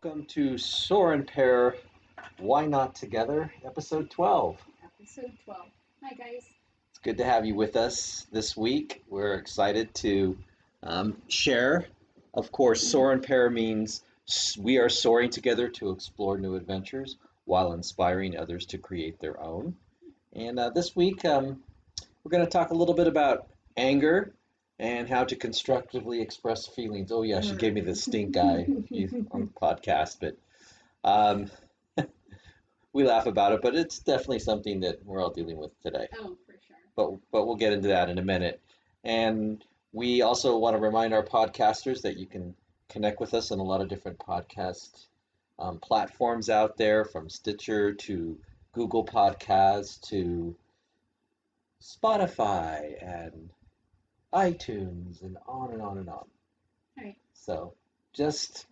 Welcome to Soar and Pair Why Not Together, episode 12. Episode 12. Hi, guys. It's good to have you with us this week. We're excited to um, share. Of course, Soar and Pair means we are soaring together to explore new adventures while inspiring others to create their own. And uh, this week, um, we're going to talk a little bit about anger and how to constructively express feelings. Oh, yeah, she gave me the stink eye on the podcast, but um, we laugh about it, but it's definitely something that we're all dealing with today. Oh, for sure. But but we'll get into that in a minute. And we also want to remind our podcasters that you can connect with us on a lot of different podcast um, platforms out there, from Stitcher to Google Podcasts to Spotify and iTunes and on and on and on. Right. So just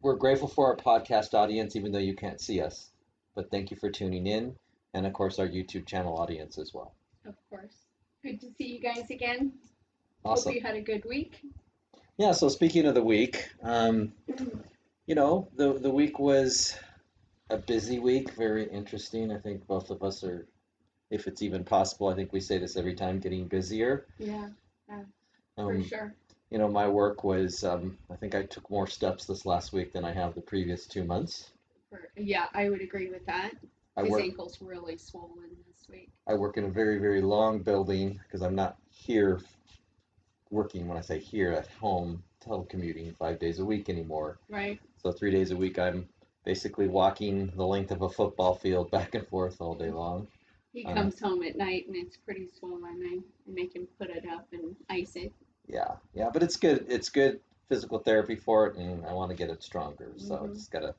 we're grateful for our podcast audience, even though you can't see us. But thank you for tuning in, and of course our YouTube channel audience as well. Of course. Good to see you guys again. Awesome. Hope you had a good week. Yeah. So speaking of the week, um, you know, the the week was a busy week, very interesting. I think both of us are, if it's even possible, I think we say this every time, getting busier. Yeah, for Um, sure. you know, my work was, um, I think I took more steps this last week than I have the previous two months. For, yeah, I would agree with that. His work, ankle's really swollen this week. I work in a very, very long building because I'm not here working, when I say here, at home, telecommuting five days a week anymore. Right? So three days a week, I'm basically walking the length of a football field back and forth all day long. He Uh-huh. comes home at night and it's pretty swollen. I, I make him put it up and ice it. Yeah, yeah, but it's good. It's good physical therapy for it, and I want to get it stronger. So Mhm. just gotta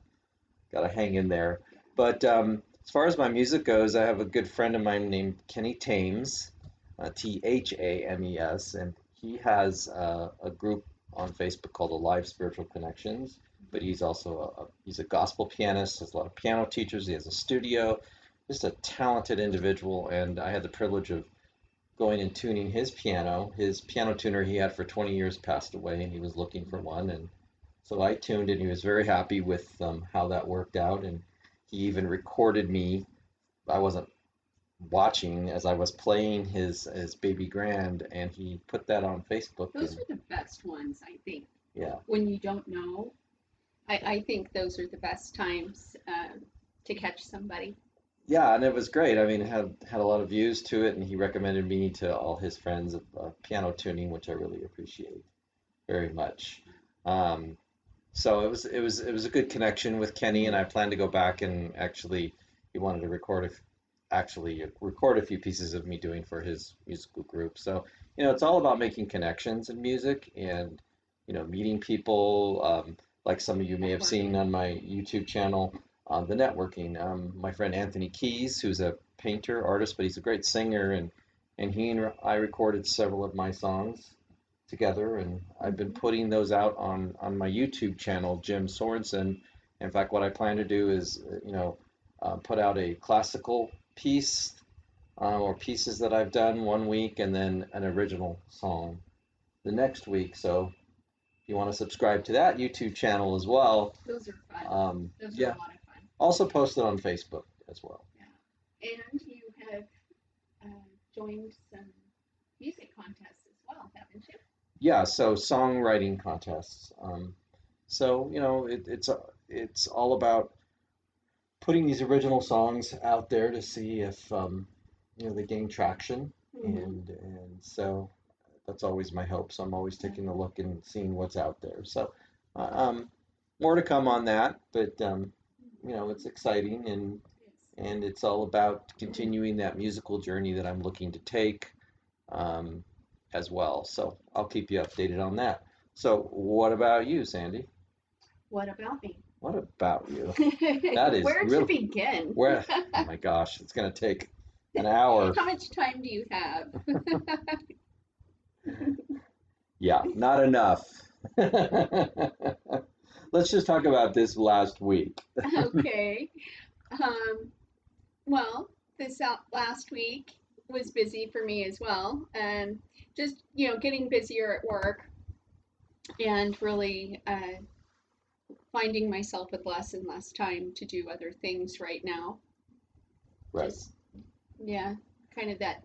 gotta hang in there. But um, as far as my music goes, I have a good friend of mine named Kenny Thames, uh, T H A M E S, and he has uh, a group on Facebook called Alive Spiritual Connections. But he's also a, a he's a gospel pianist. Has a lot of piano teachers. He has a studio. Just a talented individual, and I had the privilege of going and tuning his piano. His piano tuner he had for 20 years passed away, and he was looking for one. And so I tuned, and he was very happy with um, how that worked out. And he even recorded me. I wasn't watching as I was playing his his baby grand, and he put that on Facebook. Those and- are the best ones, I think. yeah, When you don't know, I, I think those are the best times uh, to catch somebody. Yeah, and it was great. I mean, it had had a lot of views to it, and he recommended me to all his friends of uh, piano tuning, which I really appreciate very much. Um, so it was it was it was a good connection with Kenny, and I plan to go back and actually he wanted to record a, actually record a few pieces of me doing for his musical group. So you know, it's all about making connections in music and you know meeting people. Um, like some of you may have seen on my YouTube channel on the networking. Um, my friend Anthony Keys, who's a painter artist, but he's a great singer, and and he and I recorded several of my songs together, and I've been putting those out on on my YouTube channel, Jim Sorensen. In fact, what I plan to do is, uh, you know, uh, put out a classical piece uh, or pieces that I've done one week, and then an original song the next week. So if you want to subscribe to that YouTube channel as well, Those are fun. um, Those yeah, are a lot of fun. also posted on Facebook as well. Yeah. And you have uh, joined some music contests as well, haven't you? Yeah, so songwriting contests. Um, so you know, it, it's a, it's all about putting these original songs out there to see if um, you know they gain traction, and and so that's always my hope. So I'm always taking a look and seeing what's out there. So uh, um, more to come on that, but um, you know, it's exciting and and it's all about continuing that musical journey that I'm looking to take um, as well. So I'll keep you updated on that. So what about you, Sandy? What about me? What about you? That is Where real- to begin? Where? Oh my gosh, it's gonna take an hour. How much time do you have? Yeah, not enough. Let's just talk about this last week. okay. Um, well, this out last week was busy for me as well, and just you know getting busier at work, and really uh, finding myself with less and less time to do other things right now. Right. Just, yeah, kind of that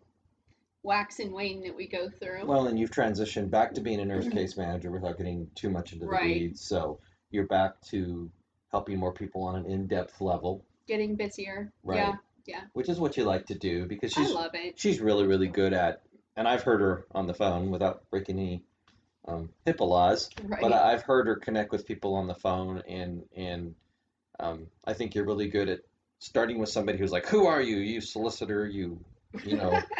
wax and wane that we go through. Well, and you've transitioned back to being a nurse case manager without getting too much into the Right. weeds. So you're back to helping more people on an in-depth level, Getting busier. Right. Yeah, Yeah. which is what you like to do because she's I she's love it. she's really really good at. And I've heard her on the phone without breaking any um, HIPAA laws, Right. but I- I've heard her connect with people on the phone, and and um, I think you're really good at starting with somebody who's like, "Who are you? You solicitor? You, you know."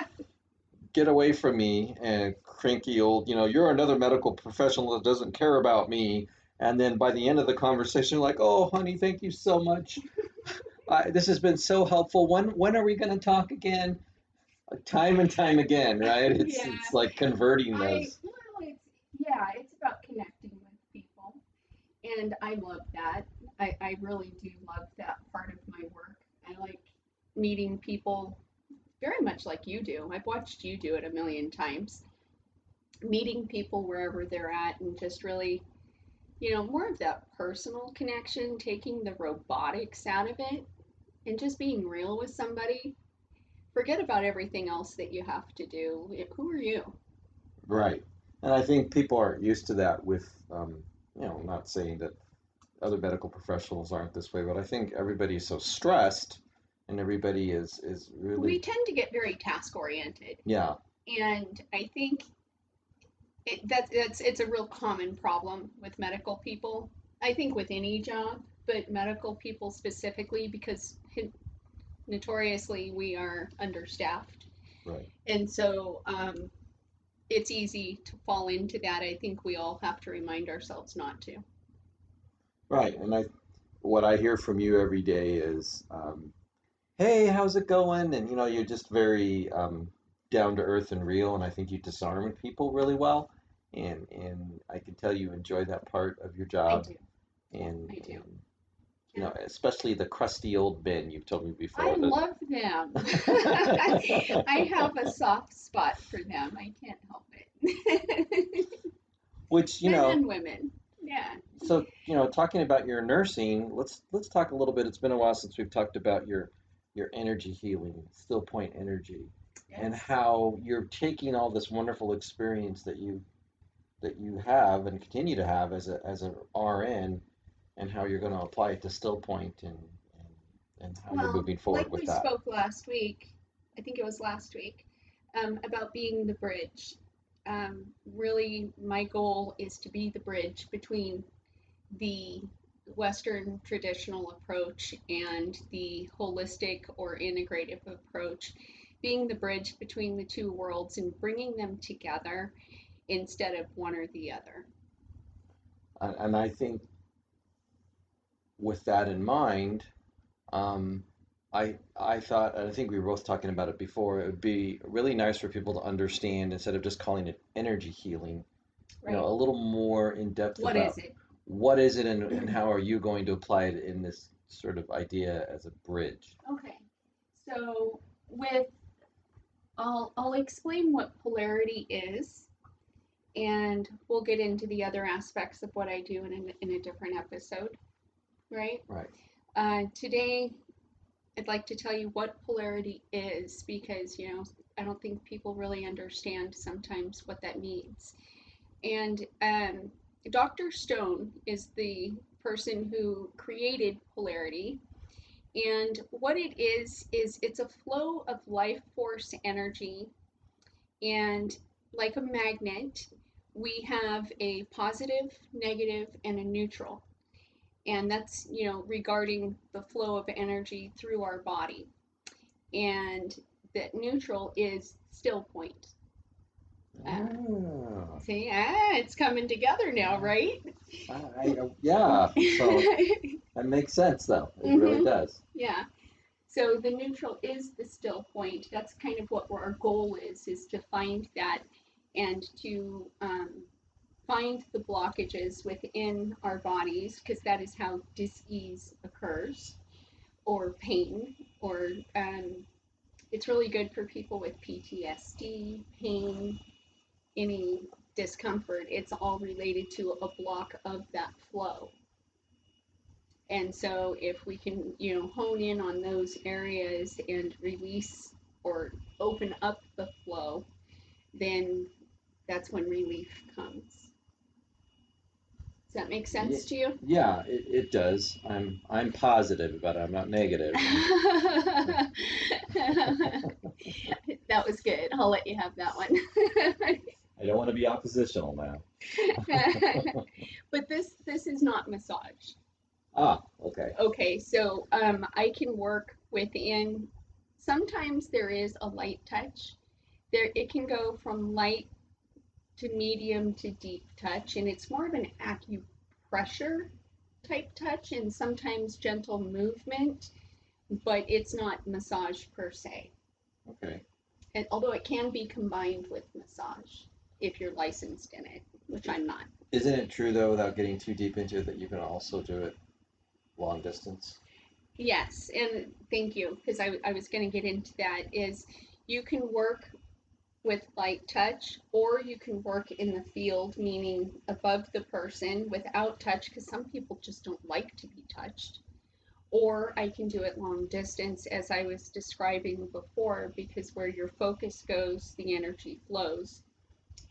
get away from me and cranky old you know you're another medical professional that doesn't care about me and then by the end of the conversation like oh honey thank you so much I, this has been so helpful when when are we going to talk again time and time again right it's Yeah. it's like converting I, those well, it's, yeah, it's about connecting with people. And I love that. I, I really do love that part of my work. I like meeting people very much like you do. I've watched you do it a million times. Meeting people wherever they're at and just really, you know, more of that personal connection, taking the robotics out of it and just being real with somebody. Forget about everything else that you have to do. Who are you? right and i think people aren't used to that with um, you know not saying that other medical professionals aren't this way but i think everybody is so stressed and everybody is is really. we tend to get very task oriented yeah and i think it, that that's it's a real common problem with medical people i think with any job but medical people specifically because notoriously we are understaffed. Right. And so um, it's easy to fall into that i think we all have to remind ourselves not to. Right, and I, what I hear from you every day is, um, "Hey, how's it going?" And you know, you're just very um, down to earth and real, and I think you disarm people really well. And and I can tell you enjoy that part of your job. i do and, I do. and, you know, especially the crusty old Ben you've told me before. I love them. I have a soft spot for them. I can't help it. which you Men know, and women. Yeah. so you know, talking about your nursing, let's let's talk a little bit. It's been a while since we've talked about your your energy healing, Stillpoint energy. And how you're taking all this wonderful experience that you that you have and continue to have as a as an RN and how you're going to apply it to Stillpoint and and, and how you're moving forward like with we spoke last week, I think it was last week, um, about being the bridge. Um, really, my goal is to be the bridge between the Western traditional approach and the holistic or integrative approach, being the bridge between the two worlds and bringing them together instead of one or the other. And, and I think with that in mind, um, I I thought and I think we were both talking about it before. It would be really nice for people to understand instead of just calling it energy healing, Right? you know, a little more in depth what about is it? what is it and, and how are you going to apply it in this sort of idea as a bridge? Okay, so with, I'll, I'll explain what polarity is, and we'll get into the other aspects of what I do in a, in a different episode, right? Right. Uh, today, I'd like to tell you what polarity is because, you know, I don't think people really understand sometimes what that means. And um, Dr. Stone is the person who created polarity. And what it is, is it's a flow of life force energy. And like a magnet, we have a positive, negative, and a neutral. And that's, you know, regarding the flow of energy through our body. And that neutral is still point. Ah, See, ah, it's coming together now, right? I, I- yeah, so that makes sense though. It really Mhm. does. Yeah. So the neutral is the still point. That's kind of what our goal is: is to find that and to um, find the blockages within our bodies, because that is how disease occurs, or pain, or um, it's really good for people with PTSD, pain, any discomfort. It's all related to a block of that flow. And so if we can, you know, hone in on those areas and release or open up the flow, then that's when relief comes. Does that make sense to you? Yeah, it, it does. I'm I'm positive, but I'm not negative. that was good. I'll let you have that one. I don't want to be oppositional now. but this this is not massage. Ah, okay. Okay, so um, I can work within. Sometimes there is a light touch. There, it can go from light to medium to deep touch, and it's more of an acupressure type touch and sometimes gentle movement, but it's not massage per se. Okay. And although it can be combined with massage if you're licensed in it, which I'm not. Isn't it true though, without getting too deep into it, that you can also do it long distance? Yes, and thank you, because I, I was going to get into that. Is you can work with light touch, or you can work in the field, meaning above the person without touch, because some people just don't like to be touched. Or I can do it long distance, as I was describing before, because where your focus goes, the energy flows.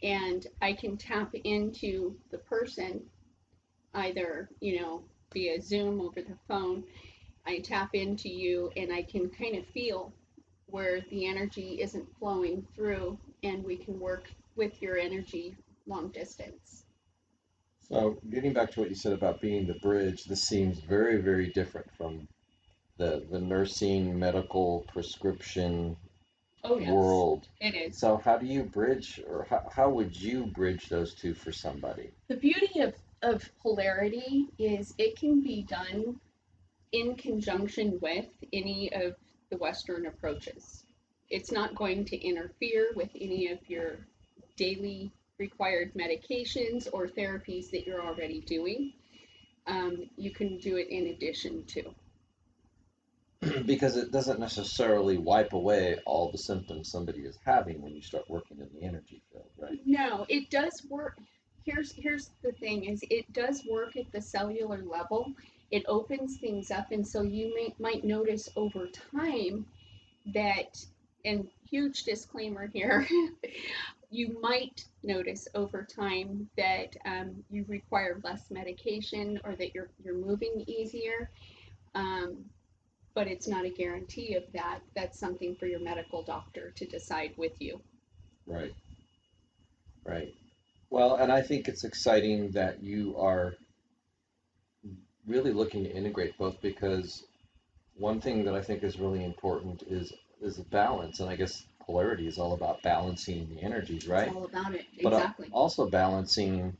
And I can tap into the person, either, you know, via Zoom over the phone. I tap into you and I can kind of feel where the energy isn't flowing through and we can work with your energy long distance. So, getting back to what you said about being the bridge, this seems very, very different from the the nursing, medical, prescription Oh, yes, world. it is. So, how do you bridge, or how, how would you bridge those two for somebody? The beauty of, of polarity is it can be done in conjunction with any of the Western approaches. It's not going to interfere with any of your daily required medications or therapies that you're already doing. Um, you can do it in addition to. because it doesn't necessarily wipe away all the symptoms somebody is having when you start working in the energy field, right? No, it does work. Here's here's the thing: is it does work at the cellular level. It opens things up, and so you may, might notice over time that. And huge disclaimer here: you might notice over time that um, you require less medication or that you're you're moving easier. Um, but it's not a guarantee of that. That's something for your medical doctor to decide with you. Right. Right. Well, and I think it's exciting that you are really looking to integrate both because one thing that I think is really important is is balance, and I guess polarity is all about balancing the energies, right? It's all about it. But Exactly. also balancing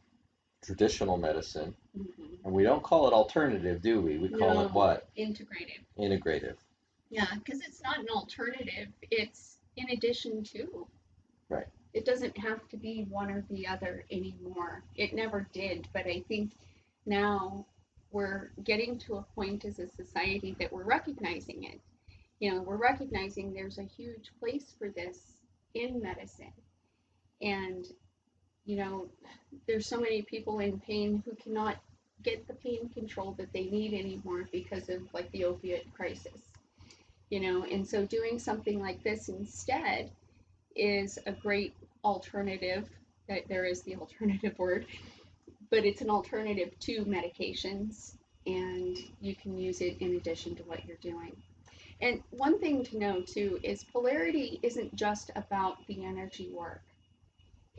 traditional medicine, Mhm. and we don't call it alternative, do we? We call No. it what? Integrative. Integrative. Yeah, because it's not an alternative. It's in addition to. Right. It doesn't have to be one or the other anymore. It never did, but I think now we're getting to a point as a society that we're recognizing it. You know, we're recognizing there's a huge place for this in medicine. And, you know, there's so many people in pain who cannot get the pain control that they need anymore because of like the opiate crisis you know? And so doing something like this instead is a great alternative that there is the alternative word but it's an alternative to medications and you can use it in addition to what you're doing. And one thing to know too is polarity isn't just about the energy work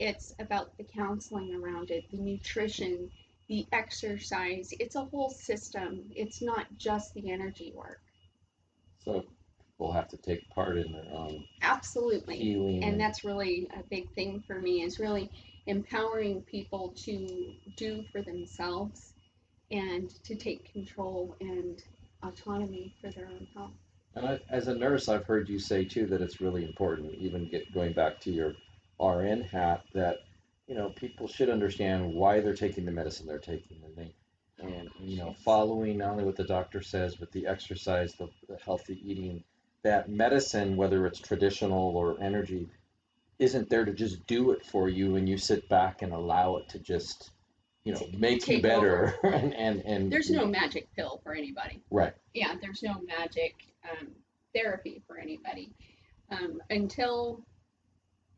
it's about the counseling around it the nutrition the exercise. It's a whole system. It's not just the energy work. So we'll have to take part in their own um, absolutely. healing. and that's really a big thing for me is really empowering people to do for themselves and to take control and autonomy for their own health. And I, as a nurse, I've heard you say too that it's really important, even get going back to your RN hat, that you know people should understand why they're taking the medicine they're taking, and they, and you know, following not only what the doctor says, but the exercise, the, the healthy eating. That medicine, whether it's traditional or energy, isn't there to just do it for you, and you sit back and allow it to just you know make you better and and and There's no magic pill for anybody. right. Yeah, there's no magic um, therapy for anybody. Um, until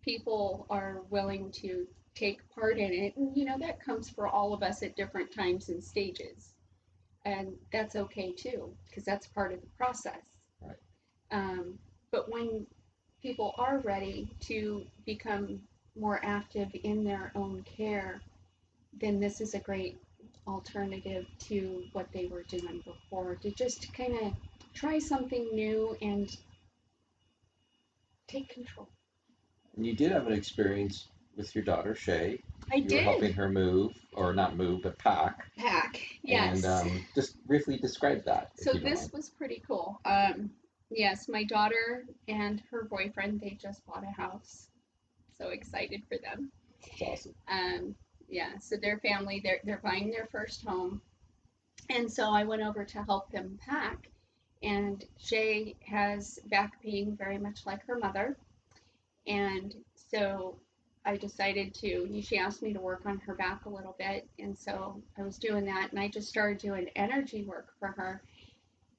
people are willing to take part in it. And you know that comes for all of us at different times and stages, and that's okay too because that's part of the process. Right. Um, but when people are ready to become more active in their own care, then this is a great alternative to what they were doing before to just kind of try something new and take control. And you did have an experience with your daughter Shay I you were helping her move or not move but pack pack. Yes. and um, just briefly describe that so this mind. was pretty cool. Um, yes, my daughter and her boyfriend they just bought a house. So excited for them. It's awesome Um, yeah, so their family, they're, they're buying their first home. And so I went over to help them pack. And Shay has back pain very much like her mother. And so I decided to, she asked me to work on her back a little bit. And so I was doing that. And I just started doing energy work for her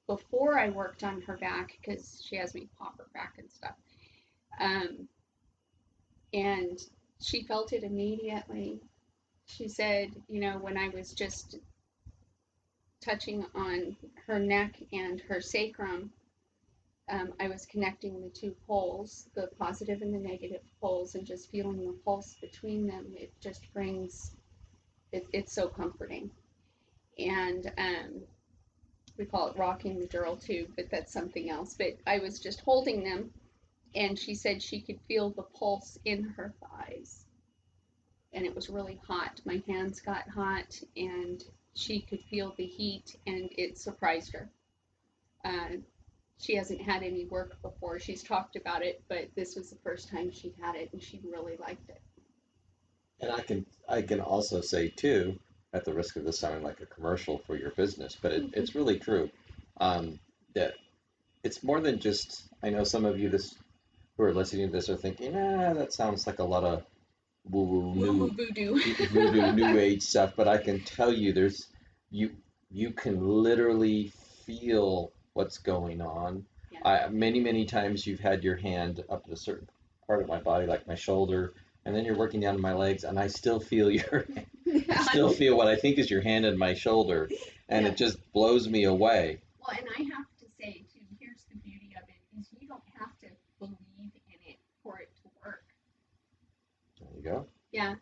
before I worked on her back because she has me pop her back and stuff. Um, and she felt it immediately. She said, you know, when I was just touching on her neck and her sacrum, um, I was connecting the two poles, the positive and the negative poles, and just feeling the pulse between them. It just brings, it, it's so comforting. And um, we call it rocking the dural tube, but that's something else. But I was just holding them, and she said she could feel the pulse in her thighs. And it was really hot. My hands got hot, and she could feel the heat, and it surprised her. Uh, she hasn't had any work before. She's talked about it, but this was the first time she'd had it, and she really liked it. And I can I can also say too, at the risk of this sounding like a commercial for your business, but it, it's really true, um, that it's more than just. I know some of you this who are listening to this are thinking, ah, that sounds like a lot of woo woo Woo new voodoo. voodoo new age stuff. But I can tell you, there's you you can literally feel what's going on. Yeah. I, many many times you've had your hand up at a certain part of my body, like my shoulder, and then you're working down to my legs, and I still feel your I still feel what I think is your hand on my shoulder, and Yeah. it just blows me away. Well, and I have to say too, here's the beauty of it is you don't have to believe in it for it to work. There you go. Yeah,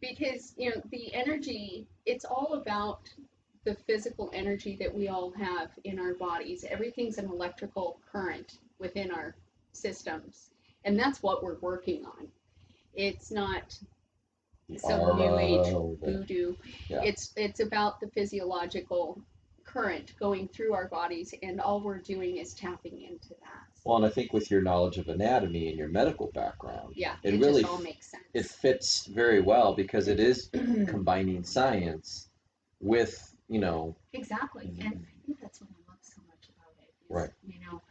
because you know the energy. It's all about the physical energy that we all have in our bodies. Everything's an electrical current within our systems, and that's what we're working on. It's not some new age aura or the- voodoo. Yeah. It's it's about the physiological current going through our bodies, and all we're doing is tapping into that. Well, and I think with your knowledge of anatomy and your medical background, Yeah, It it, really all makes sense. it fits very well because it is combining science with you know exactly, Mhm. and I think that's what I love so much about it. is, Right. You know,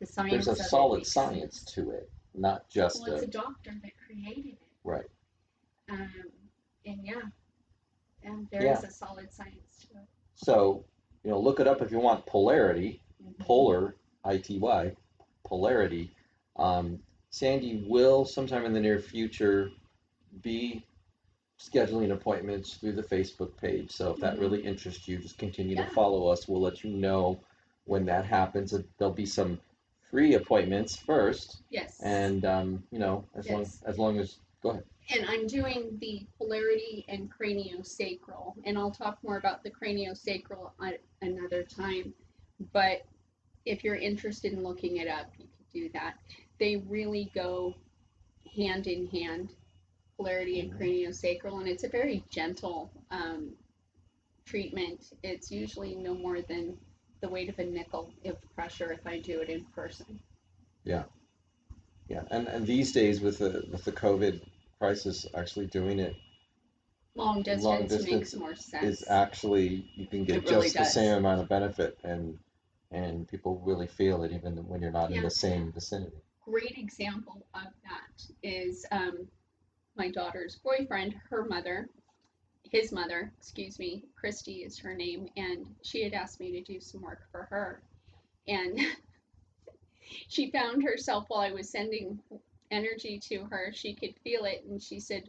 the science. there's a solid science sense. to it, not just Well, it's a a doctor that created it. right. Um, and yeah, and there is Yeah. a solid science to it. So you know, look it up if you want polarity. Mhm. polar, I-T-Y, polarity. Um, Sandy will sometime in the near future be scheduling appointments through the Facebook page. So if that Mhm. really interests you, just continue Yeah. to follow us. We'll let you know when that happens. There'll be some free appointments first, Yes. and um, you know, as long Yes. as long as go ahead. and I'm doing the polarity and craniosacral, and I'll talk more about the craniosacral at another time. But if you're interested in looking it up, you can do that. They really go hand in hand, polarity and craniosacral, and it's a very gentle um, treatment. It's usually no more than the weight of a nickel of pressure if I do it in person. Yeah, yeah, and, and these days with the with the COVID crisis, actually doing it Long distance, Long makes more sense. is actually you can get really just the same amount of benefit and and people really feel it even when you're not in the same vicinity. great example of that is um, my daughter's boyfriend, her mother. his mother, excuse me, Christy is her name, and she had asked me to do some work for her. And she found herself while I was sending energy to her, she could feel it, and she said,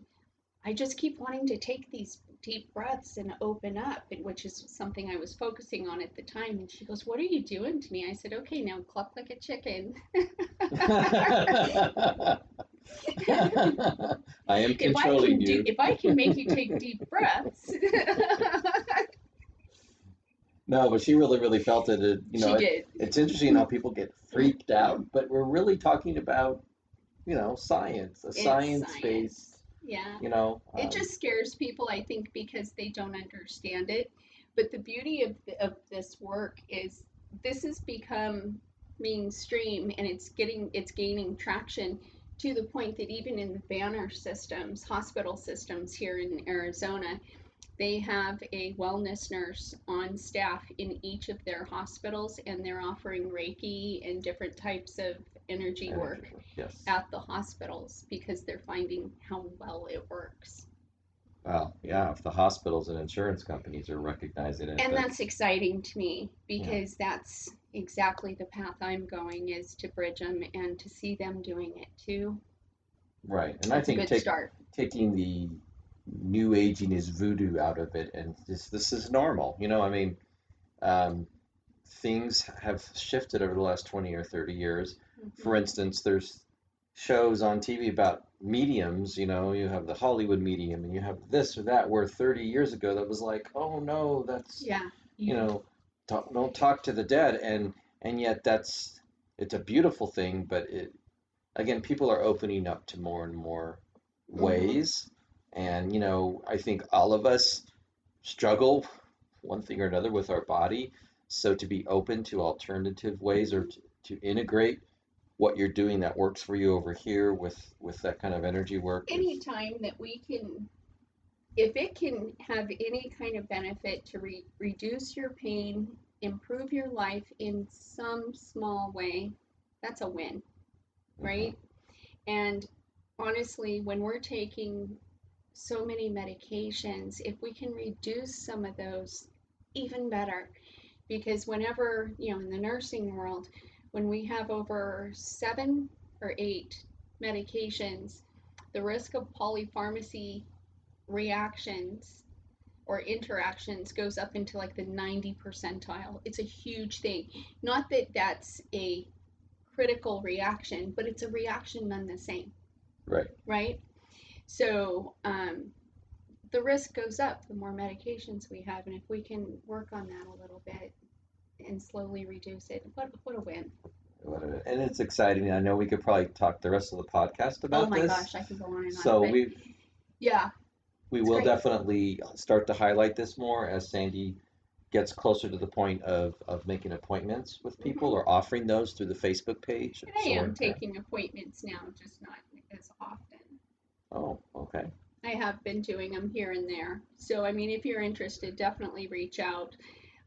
I just keep wanting to take these deep breaths and open up, which is something I was focusing on at the time. And she goes, What are you doing to me? I said, Okay, now cluck like a chicken. I am if I controlling can do, you. if I can make you take deep breaths, No, but she really, really felt it. it you know, she it- did. it's interesting how people get freaked out, but we're really talking about, you know, science, a It's science-based, science. Yeah. you know. It um, just scares people, I think, because they don't understand it. But the beauty of, the, of this work is this has become mainstream and it's getting it's gaining traction to the point that even in the Banner systems, hospital systems here in Arizona, they have a wellness nurse on staff in each of their hospitals and they're offering Reiki and different types of energy work Yes. at the hospitals because they're finding how well it works. Well, yeah, if the hospitals and insurance companies are recognizing it, And then- that's exciting to me because that's exactly the path I'm going is to bridge them and to see them doing it too. right. And I a think good take, start. taking the new aging is voodoo out of it, and this this is normal. You know, I mean, um, things have shifted over the last twenty or thirty years. Mm-hmm. For instance, there's shows on TV about mediums. You know, you have the Hollywood medium, and you have this or that. Where 30 years ago, that was like, oh no, that's Yeah. you know, talk, don't talk to the dead, and and yet that's it's a beautiful thing. But it again, people are opening up to more and more Mhm. ways, and you know, I think all of us struggle one thing or another with our body. So to be open to alternative ways or to, to integrate what you're doing that works for you over here with with that kind of energy work anytime that we can if it can have any kind of benefit to re- reduce your pain improve your life in some small way that's a win mm-hmm. right? And honestly when we're taking so many medications if we can reduce some of those even better. Because whenever you know in the nursing world when we have over seven or eight medications the risk of polypharmacy reactions or interactions goes up into like the 90 percentile. It's a huge thing. Not that that's a critical reaction, but it's a reaction none the same, right right? So um, the risk goes up the more medications we have, and if we can work on that a little bit and slowly reduce it, what what a win! And it's exciting i know we could probably talk the rest of the podcast about this. oh my this gosh, I can go on and on. so we yeah, we will great. definitely start to highlight this more as Sandy gets closer to the point of, of making appointments with people or offering those through the Facebook page. I am taking appointments now, just not as often. Oh, okay. I have been doing them here and there. So, I mean, if you're interested, definitely reach out.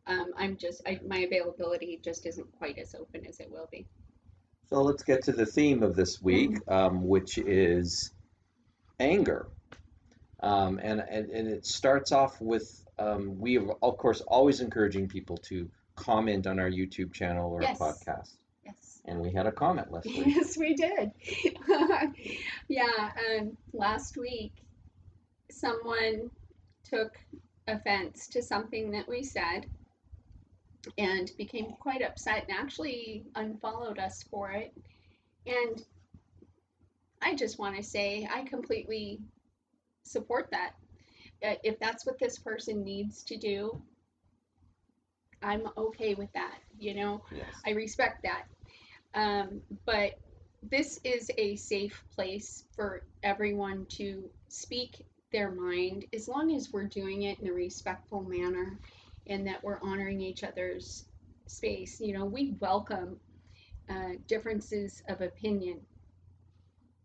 Um, I'm just, I, my availability just isn't quite as open as it will be. So let's get to the theme of this week, Mm-hmm. um, which is anger. Um, and, and, and it starts off with um, we are, of course, always encouraging people to comment on our YouTube channel or Yes. podcast. Yes. And we had a comment last week. Yes, we did. yeah, um, last week, someone took offense to something that we said and became quite upset and actually unfollowed us for it. And I just want to say I completely support that. Uh, If that's what this person needs to do, I'm okay with that, you know? Yes. I respect that. Um, but this is a safe place for everyone to speak their mind as long as we're doing it in a respectful manner and that we're honoring each other's space. You know, we welcome uh, differences of opinion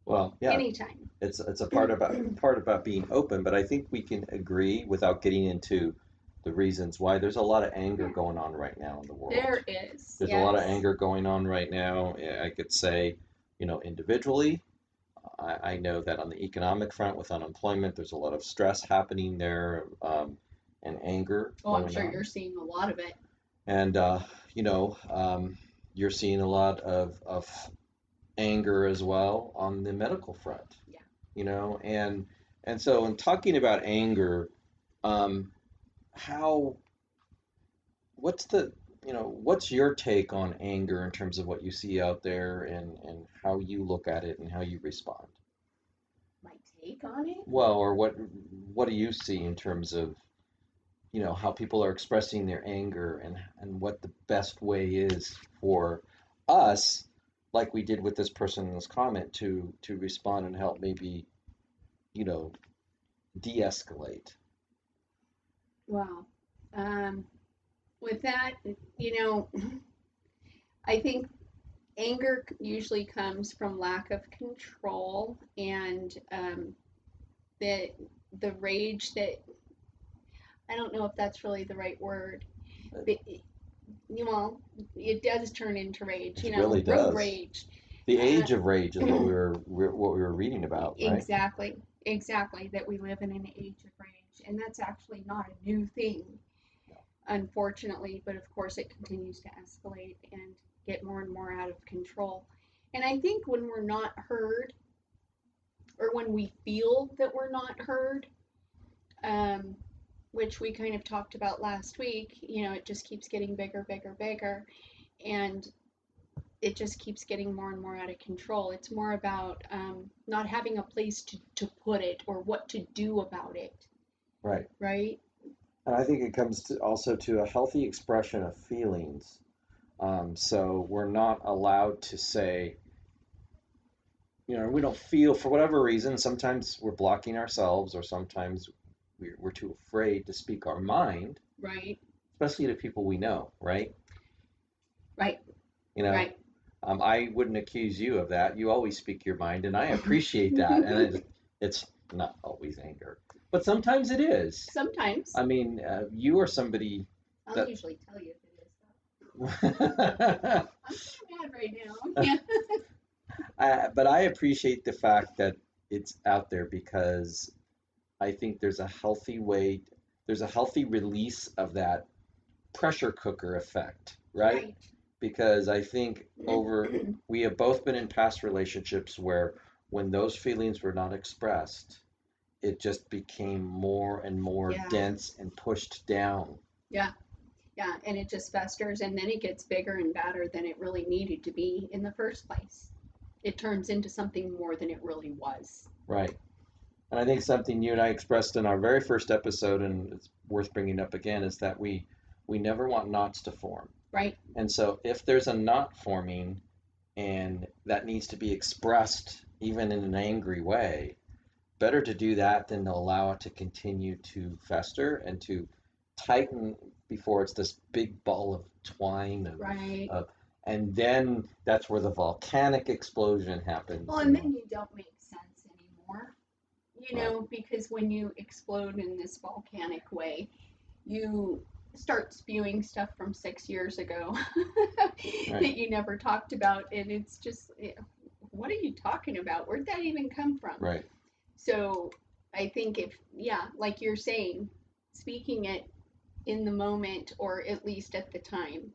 Well, yeah, anytime. it's it's a part about part about being open, but I think we can agree without getting into the reasons why there's a lot of anger going on right now in the world. There is. There's a lot of anger going on right now. I could say, you know, individually, I, I know that on the economic front with unemployment, there's a lot of stress happening there um, and anger Oh, I'm sure on. you're seeing a lot of it. And uh, you know, um, you're seeing a lot of, of anger as well on the medical front. Yeah. You know, and and so in talking about anger, um, how what's the you know what's your take on anger in terms of what you see out there and and how you look at it and how you respond? My take on it? Well, or what what do you see in terms of you know how people are expressing their anger and and what the best way is for us like we did with this person in this comment to to respond and help maybe you know de-escalate Wow. Um, with that, you know, I think anger usually comes from lack of control and um, the the rage that I don't know if that's really the right word. But know, it does turn into rage. You It know, really does. rage. the Uh, age of rage is what we were what we were reading about right Exactly, exactly. That we live in an age of rage, and that's actually not a new thing, unfortunately. But of course, it continues to escalate and get more and more out of control. And I think when we're not heard, or when we feel that we're not heard, um, which we kind of talked about last week, you know, it just keeps getting bigger, bigger, bigger, and it just keeps getting more and more out of control. It's more about um, not having a place to, to put it or what to do about it, right right? And I think it comes to also to a healthy expression of feelings. Um, so we're not allowed to say, you know, we don't feel for whatever reason. Sometimes we're blocking ourselves, or sometimes we're, we're too afraid to speak our mind, Right, especially to people we know, right? right, You know, right. um, I wouldn't accuse you of that. You always speak your mind, and I appreciate that. And it, it's not always anger, but sometimes it is. Sometimes I mean, uh, you are somebody I'll that- usually tell you if it is. I'm kind of mad right now. Yeah. But I appreciate the fact that it's out there because I think there's a healthy way, there's a healthy release of that pressure cooker effect, right? Because I think mm-hmm. over, we have both been in past relationships where when those feelings were not expressed, it just became more and more Yeah. dense and pushed down. Yeah. Yeah, and it just festers and then it gets bigger and badder than it really needed to be in the first place. It turns into something more than it really was. Right. And I think something you and I expressed in our very first episode, and it's worth bringing up again, is that we we never want knots to form. Right, And so if there's a knot forming and that needs to be expressed even in an angry way, better to do that than to allow it to continue to fester and to tighten before it's this big ball of twine of, right. of and then that's where the volcanic explosion happens. Well, and then you don't make. You know, because when you explode in this volcanic way, you start spewing stuff from six years ago that you never talked about. And it's just, eh, what are you talking about? Where'd that even come from? right. So I think if, yeah, like you're saying, speaking it in the moment or at least at the time,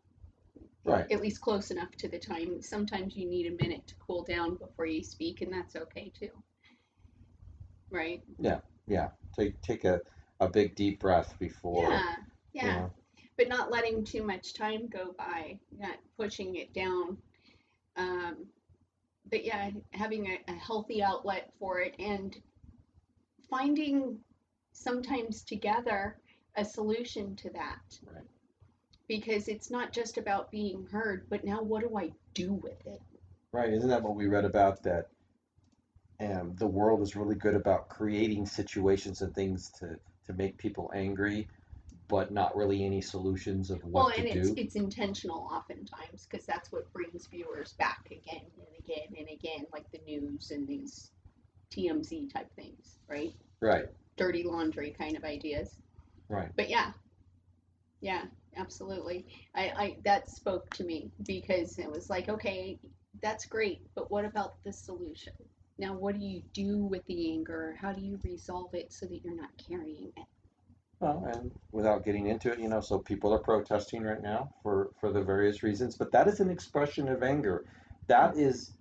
Right. at least close enough to the time. Sometimes you need a minute to cool down before you speak, and that's okay too. Right? Yeah, Yeah. take take a, a big deep breath before. yeah, you yeah. know. But not letting too much time go by, not pushing it down. Um, but yeah, having a, a healthy outlet for it and finding sometimes together a solution to that. Right. Because it's not just about being heard, but now what do I do with it? Right, isn't that what we read about that um, the world is really good about creating situations and things to, to make people angry, but not really any solutions of Well, what and to it's do? it's intentional oftentimes because that's what brings viewers back again and again and again, like the news and these TMZ type things, right? Right, Dirty laundry kind of ideas. right. But yeah, yeah, absolutely. I, I that spoke to me because it was like, okay, that's great, but what about the solution? Now, what do you do with the anger? How do you resolve it so that you're not carrying it? Well, and without getting into it, you know, so people are protesting right now for for the various reasons, but that is an expression of anger. That is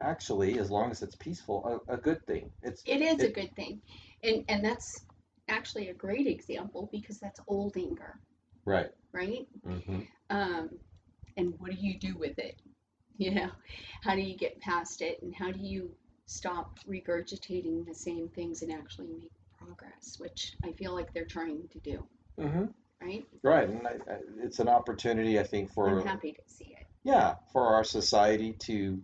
actually, as long as it's peaceful, a, a good thing. It's It is a good thing. And and that's actually a great example because that's old anger, right. right? hmm Um, and what do you do with it? You know, how do you get past it and how do you stop regurgitating the same things and actually make progress, which I feel like they're trying to do, hmm right? Right, and I, I, it's an opportunity, I think, for I'm happy to see it. yeah, for our society to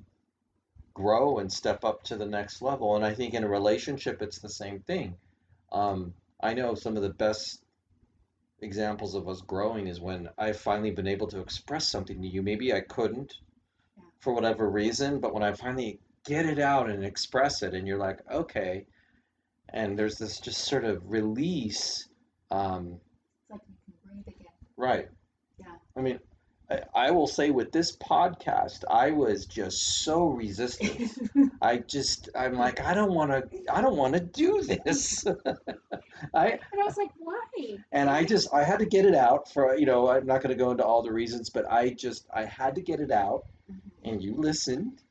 grow and step up to the next level. And I think in a relationship, it's the same thing. Um, I know some of the best examples of us growing is when I've finally been able to express something to you. Maybe I couldn't Yeah. for whatever reason, but when I finally get it out and express it, and you're like, okay, and there's this just sort of release. Um, It's like you can breathe again. Right. Yeah. I mean, I, I will say with this podcast, I was just so resistant. I just, I'm like, I don't want to, I don't want to do this. I, And I was like, why? and I just, I had to get it out for, you know, I'm not going to go into all the reasons, but I just, I had to get it out Mhm. and you listened.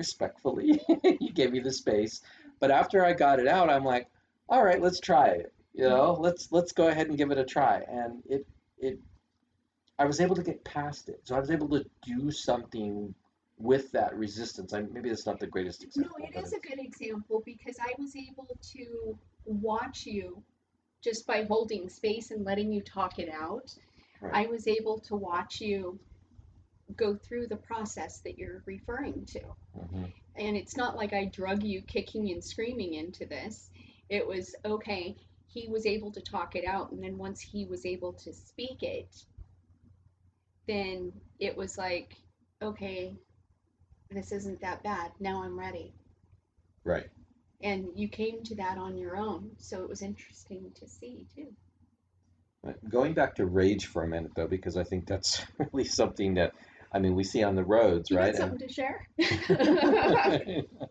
Respectfully. you gave me the space. But after I got it out, I'm like, all right, let's try it. You know, mm-hmm. let's let's go ahead and give it a try. And it it I was able to get past it. So I was able to do something with that resistance. I maybe that's not the greatest No, example. it but is a good example because I was able to watch you just by holding space and letting you talk it out. Right. I was able to watch you go through the process that you're referring to. Mhm. And it's not like I drug you kicking and screaming into this. It was okay, he was able to talk it out. And then once he was able to speak it, then it was like, okay, this isn't that bad. Now I'm ready. Right. And you came to that on your own. So it was interesting to see too. Going back to rage for a minute though, because I think that's really something that I mean we see on the roads, You right? something to share?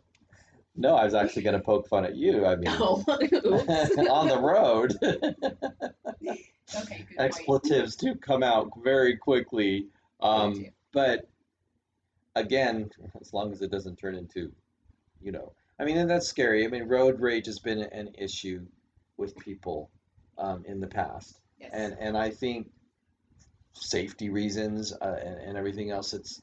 No, I was actually going to poke fun at you. I mean, oh, on the road. Okay, good point. expletives do come out very quickly. Um, but again, as long as it doesn't turn into, you know, I mean, and that's scary. I mean, road rage has been an issue with people um, in the past, Yes. and and I think safety reasons uh, and, and everything else, it's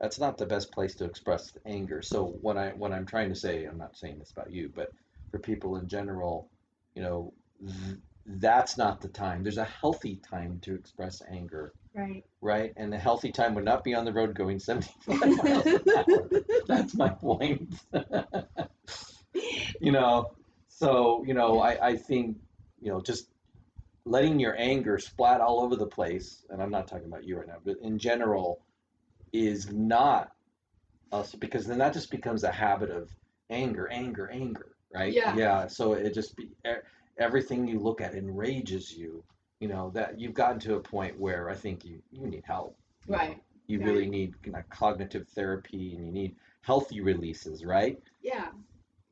that's not the best place to express anger. So what I when I'm trying to say, I'm not saying this about you, but for people in general, you know, th- that's not the time. There's a healthy time to express anger, right. right? And the healthy time would not be on the road going 75 miles an hour. That's my point. you know, so, you know, I, I think, you know, just letting your anger splat all over the place, and I'm not talking about you right now, but in general, is not us because then that just becomes a habit of anger, anger, anger, right? Yeah. Yeah. So it just be everything you look at enrages you. You know that you've gotten to a point where I think you you need help. you know. Right. You Right. really need you know, cognitive therapy, and you need healthy releases, right? Yeah.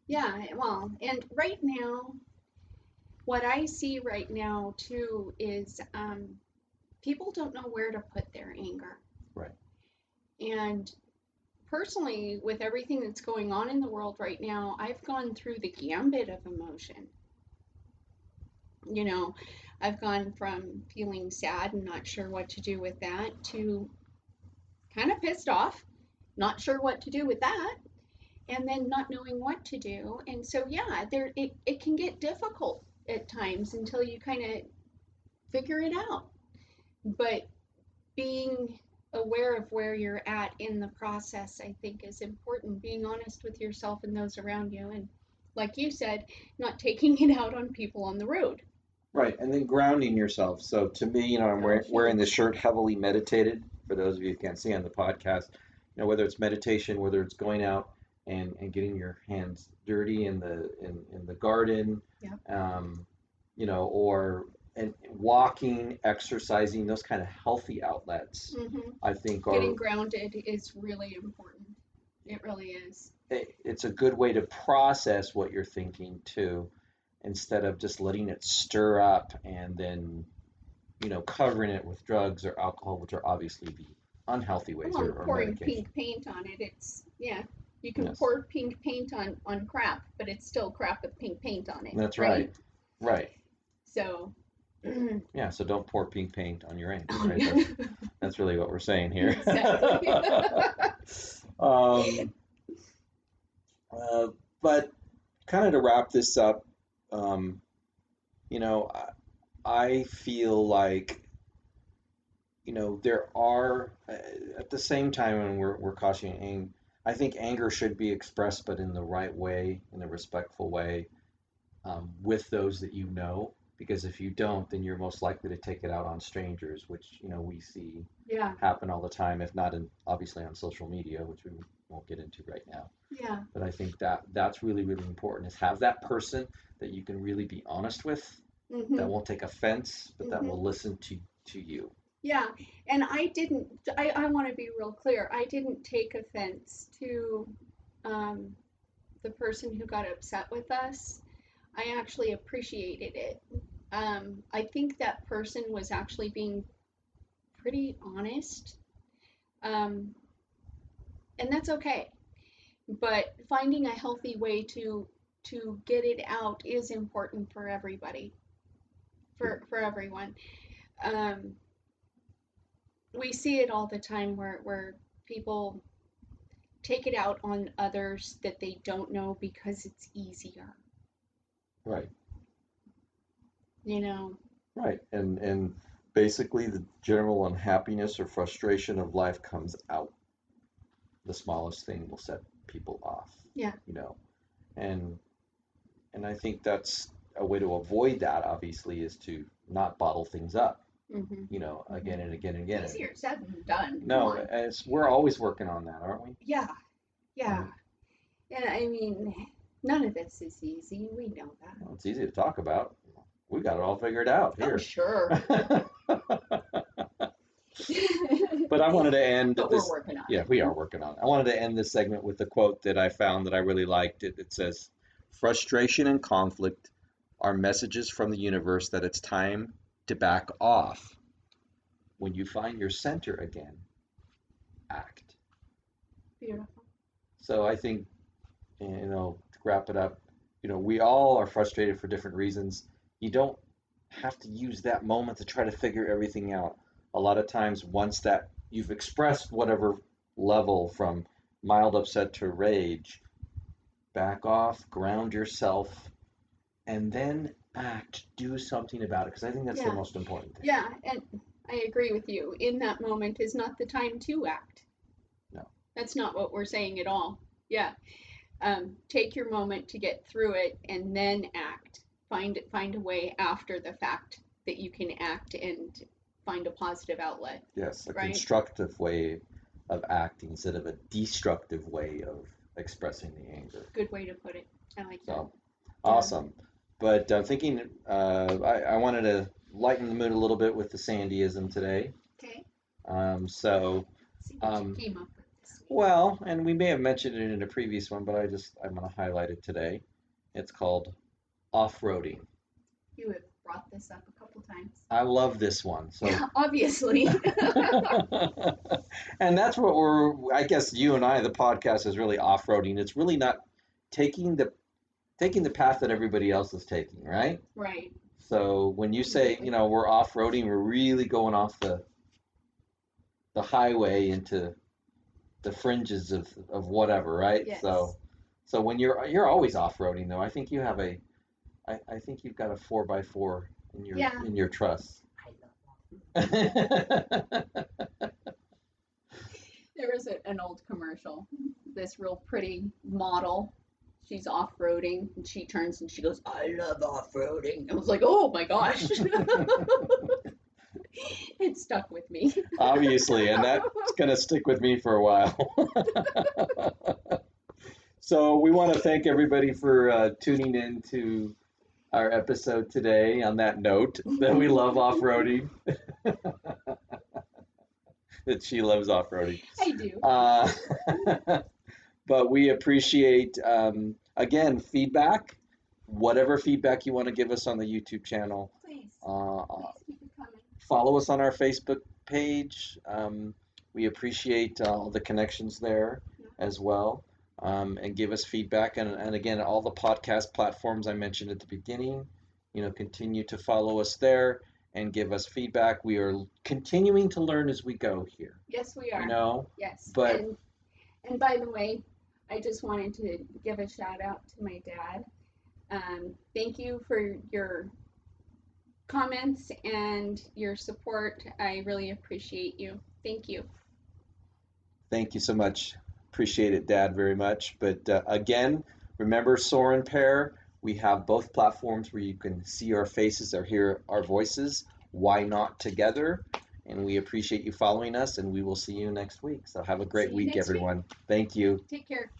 Yeah. Well, and right now, what I see right now too is um, people don't know where to put their anger. Right. And personally, with everything that's going on in the world right now, I've gone through the gambit of emotion. You know, I've gone from feeling sad and not sure what to do with that to kind of pissed off, not sure what to do with that, and then not knowing what to do. And so, yeah, there it, it can get difficult at times until you kind of figure it out. But being aware of where you're at in the process, I think, is important. Being honest with yourself and those around you, and like you said, not taking it out on people on the road. Right, and then grounding yourself. So to me, you know, I'm wearing, wearing the shirt heavily meditated. For those of you who can't see on the podcast, you know, whether it's meditation, whether it's going out and, and getting your hands dirty in the in, in the garden, Yeah. um, you know, or and walking, exercising, those kind of healthy outlets, hmm I think are Getting grounded is really important. It really is. it, it's a good way to process what you're thinking too, instead of just letting it stir up and then, you know, covering it with drugs or alcohol, which are obviously the unhealthy ways Well, or, or pouring medication. pink paint on it, it's yeah. You can Yes. pour pink paint on on crap, but it's still crap with pink paint on it. That's right. Right. So. Yeah. So don't pour pink paint on your anger. Right? That's, that's really what we're saying here. Exactly. um, uh, but kind of to wrap this up, um, you know, I, I feel like, you know, there are uh, at the same time, and we're we're cautioning. I think anger should be expressed, but in the right way, in a respectful way, um, with those that you know. Because if you don't, then you're most likely to take it out on strangers, which you know we see yeah, happen all the time, if not in obviously on social media, which we won't get into right now. yeah, But I think that that's really, really important is have that person that you can really be honest with, hmm that won't take offense, but that Mhm. will listen to to you. Yeah. And I didn't. I I want to be real clear. I didn't take offense to um, the person who got upset with us. I actually appreciated it. Um, I think that person was actually being pretty honest. Um, and that's okay. But finding a healthy way to to get it out is important for everybody. For for everyone. Um, we see it all the time where where people take it out on others that they don't know because it's easier. Right. You know. Right. And and basically the general unhappiness or frustration of life comes out. The smallest thing will set people off. Yeah. You know. And and I think that's a way to avoid that obviously is to not bottle things up, hmm you know, again and again and again. Easier said than done. No, Come it's we're always working on that, aren't we? Yeah, yeah. And I mean, none of this is easy. We know that. Well, it's easy to talk about. We got it all figured out Oh, here. sure. but I wanted to end but this. we're working on Yeah, it. we are working on it. I wanted to end this segment with a quote that I found that I really liked. It, it says, Frustration and conflict are messages from the universe that it's time to back off. When you find your center again, act. Beautiful. So I think, you know, to wrap it up, you know, we all are frustrated for different reasons. You don't have to use that moment to try to figure everything out. A lot of times, once that you've expressed whatever level from mild upset to rage, back off, ground yourself, and then act, do something about it. Because I think that's the most important thing. Yeah, and I agree with you. In that moment is not the time to act. No. That's not what we're saying at all. Yeah. Um, take your moment to get through it and then act. Find it find a way after the fact that you can act and find a positive outlet. Yes, a Right. constructive way of acting instead of a destructive way of expressing the anger. Good way to put it. I like that. So awesome. But I'm thinking uh, I, I wanted to lighten the mood a little bit with the Sandyism today. Okay. Um, so, See what Um, you came up with this week. well, and we may have mentioned it in a previous one, but I just I'm going to highlight it today. It's called off-roading. You have brought this up a couple times. I love this one. So, obviously. and that's what we're. I guess you and I, the podcast is really off-roading. It's really not taking the taking the path that everybody else is taking, right? right. So when you say, you know, we're off-roading, we're really going off the the highway into the fringes of, of whatever, right? Yes. So so when you're you're always off-roading though, I think you have a I, I think you've got a four by four in your Yeah. in your truss. I love There was a, an old commercial. This real pretty model. She's off roading and she turns and she goes, I love off roading. I was like, oh my gosh. it stuck with me. Obviously, and that's gonna stick with me for a while. so we want to thank everybody for uh, tuning in to our episode today. On that note, that we love off-roading. that she loves off-roading. I do. Uh, but we appreciate um, again feedback. Whatever feedback you want to give us on the YouTube channel, Please, uh, please keep it coming. follow us on our Facebook page. Um, we appreciate all the connections there as well. Um, and give us feedback. And, and again, all the podcast platforms I mentioned at the beginning, you know, continue to follow us there and give us feedback. We are continuing to learn as we go here, Yes, we are. you know. Yes. but- and, and by the way, I just wanted to give a shout out to my dad. Um, thank you for your comments and your support. I really appreciate you. Thank you. Thank you so much. Appreciate it, Dad, very much. But uh, again, remember Soren Pair. We have both platforms where you can see our faces or hear our voices. Why not together? And we appreciate you following us, and we will see you next week. So have a great week, next week. everyone. Thank you. Take care.